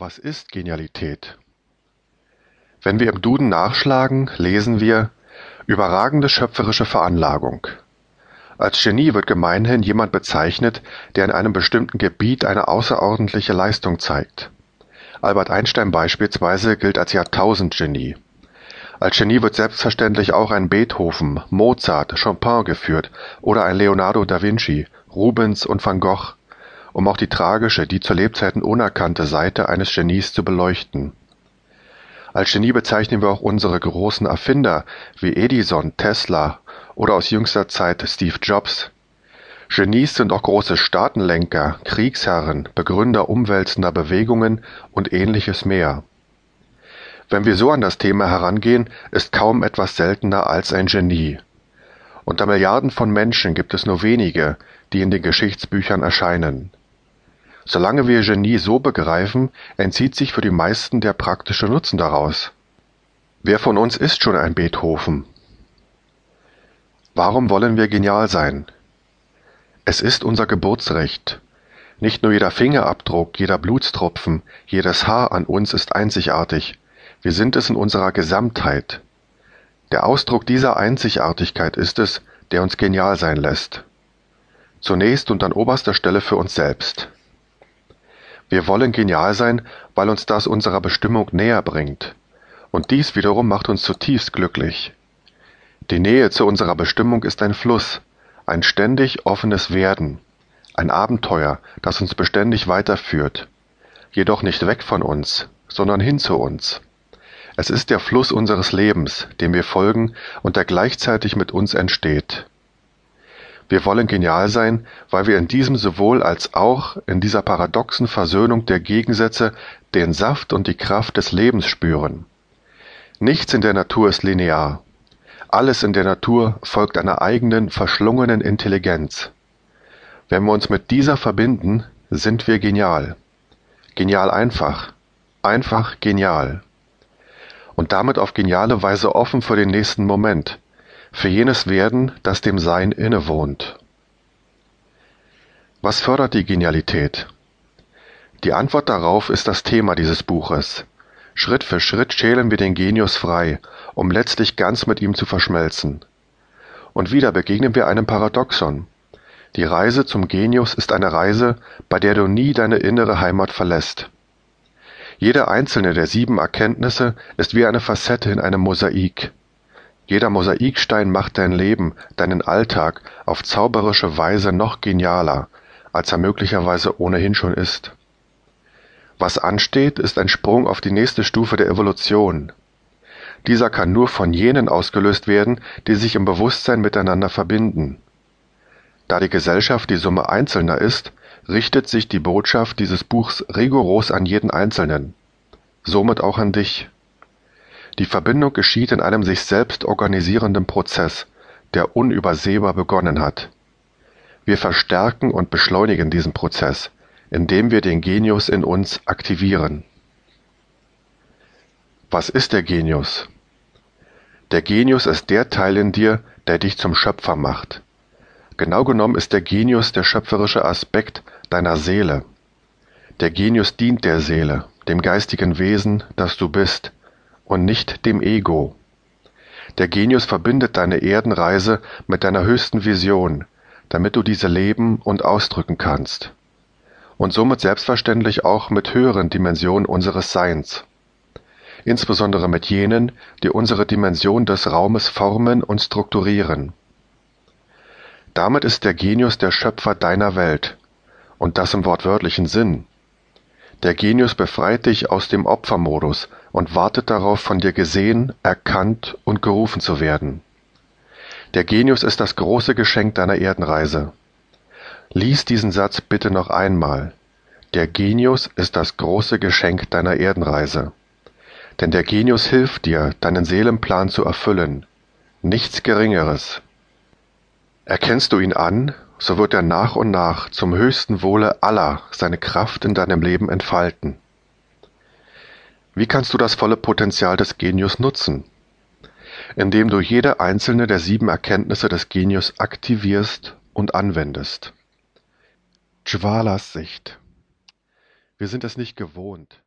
Was ist Genialität? Wenn wir im Duden nachschlagen, lesen wir überragende schöpferische Veranlagung. Als Genie wird gemeinhin jemand bezeichnet, der in einem bestimmten Gebiet eine außerordentliche Leistung zeigt. Albert Einstein beispielsweise gilt als Jahrtausendgenie. Als Genie wird selbstverständlich auch ein Beethoven, Mozart, Chopin geführt oder ein Leonardo da Vinci, Rubens und Van Gogh um auch die tragische, die zu Lebzeiten unerkannte Seite eines Genies zu beleuchten. Als Genie bezeichnen wir auch unsere großen Erfinder wie Edison, Tesla oder aus jüngster Zeit Steve Jobs. Genies sind auch große Staatenlenker, Kriegsherren, Begründer umwälzender Bewegungen und ähnliches mehr. Wenn wir so an das Thema herangehen, ist kaum etwas seltener als ein Genie. Unter Milliarden von Menschen gibt es nur wenige, die in den Geschichtsbüchern erscheinen. Solange wir Genie so begreifen, entzieht sich für die meisten der praktische Nutzen daraus. Wer von uns ist schon ein Beethoven? Warum wollen wir genial sein? Es ist unser Geburtsrecht. Nicht nur jeder Fingerabdruck, jeder Blutstropfen, jedes Haar an uns ist einzigartig. Wir sind es in unserer Gesamtheit. Der Ausdruck dieser Einzigartigkeit ist es, der uns genial sein lässt. Zunächst und an oberster Stelle für uns selbst. Wir wollen genial sein, weil uns das unserer Bestimmung näher bringt. Und dies wiederum macht uns zutiefst glücklich. Die Nähe zu unserer Bestimmung ist ein Fluss, ein ständig offenes Werden, ein Abenteuer, das uns beständig weiterführt, jedoch nicht weg von uns, sondern hin zu uns. Es ist der Fluss unseres Lebens, dem wir folgen und der gleichzeitig mit uns entsteht. Wir wollen genial sein, weil wir in diesem sowohl als auch in dieser paradoxen Versöhnung der Gegensätze den Saft und die Kraft des Lebens spüren. Nichts in der Natur ist linear. Alles in der Natur folgt einer eigenen, verschlungenen Intelligenz. Wenn wir uns mit dieser verbinden, sind wir genial. Genial einfach. Einfach genial. Und damit auf geniale Weise offen für den nächsten Moment, für jenes Werden, das dem Sein innewohnt. Was fördert die Genialität? Die Antwort darauf ist das Thema dieses Buches. Schritt für Schritt schälen wir den Genius frei, um letztlich ganz mit ihm zu verschmelzen. Und wieder begegnen wir einem Paradoxon. Die Reise zum Genius ist eine Reise, bei der du nie deine innere Heimat verlässt. Jede einzelne der sieben Erkenntnisse ist wie eine Facette in einem Mosaik. Jeder Mosaikstein macht dein Leben, deinen Alltag auf zauberische Weise noch genialer, als er möglicherweise ohnehin schon ist. Was ansteht, ist ein Sprung auf die nächste Stufe der Evolution. Dieser kann nur von jenen ausgelöst werden, die sich im Bewusstsein miteinander verbinden. Da die Gesellschaft die Summe Einzelner ist, richtet sich die Botschaft dieses Buchs rigoros an jeden Einzelnen, somit auch an dich. Die Verbindung geschieht in einem sich selbst organisierenden Prozess, der unübersehbar begonnen hat. Wir verstärken und beschleunigen diesen Prozess, indem wir den Genius in uns aktivieren. Was ist der Genius? Der Genius ist der Teil in dir, der dich zum Schöpfer macht. Genau genommen ist der Genius der schöpferische Aspekt deiner Seele. Der Genius dient der Seele, dem geistigen Wesen, das du bist, und nicht dem Ego. Der Genius verbindet deine Erdenreise mit deiner höchsten Vision, damit du diese leben und ausdrücken kannst. Und somit selbstverständlich auch mit höheren Dimensionen unseres Seins. Insbesondere mit jenen, die unsere Dimension des Raumes formen und strukturieren. Damit ist der Genius der Schöpfer deiner Welt, und das im wortwörtlichen Sinn. Der Genius befreit dich aus dem Opfermodus und wartet darauf, von dir gesehen, erkannt und gerufen zu werden. Der Genius ist das große Geschenk deiner Erdenreise. Lies diesen Satz bitte noch einmal. Der Genius ist das große Geschenk deiner Erdenreise. Denn der Genius hilft dir, deinen Seelenplan zu erfüllen. Nichts Geringeres. Erkennst du ihn an, so wird er nach und nach zum höchsten Wohle aller seine Kraft in deinem Leben entfalten. Wie kannst du das volle Potenzial des Genius nutzen? Indem du jede einzelne der sieben Erkenntnisse des Genius aktivierst und anwendest. Jwalas Sicht. Wir sind es nicht gewohnt,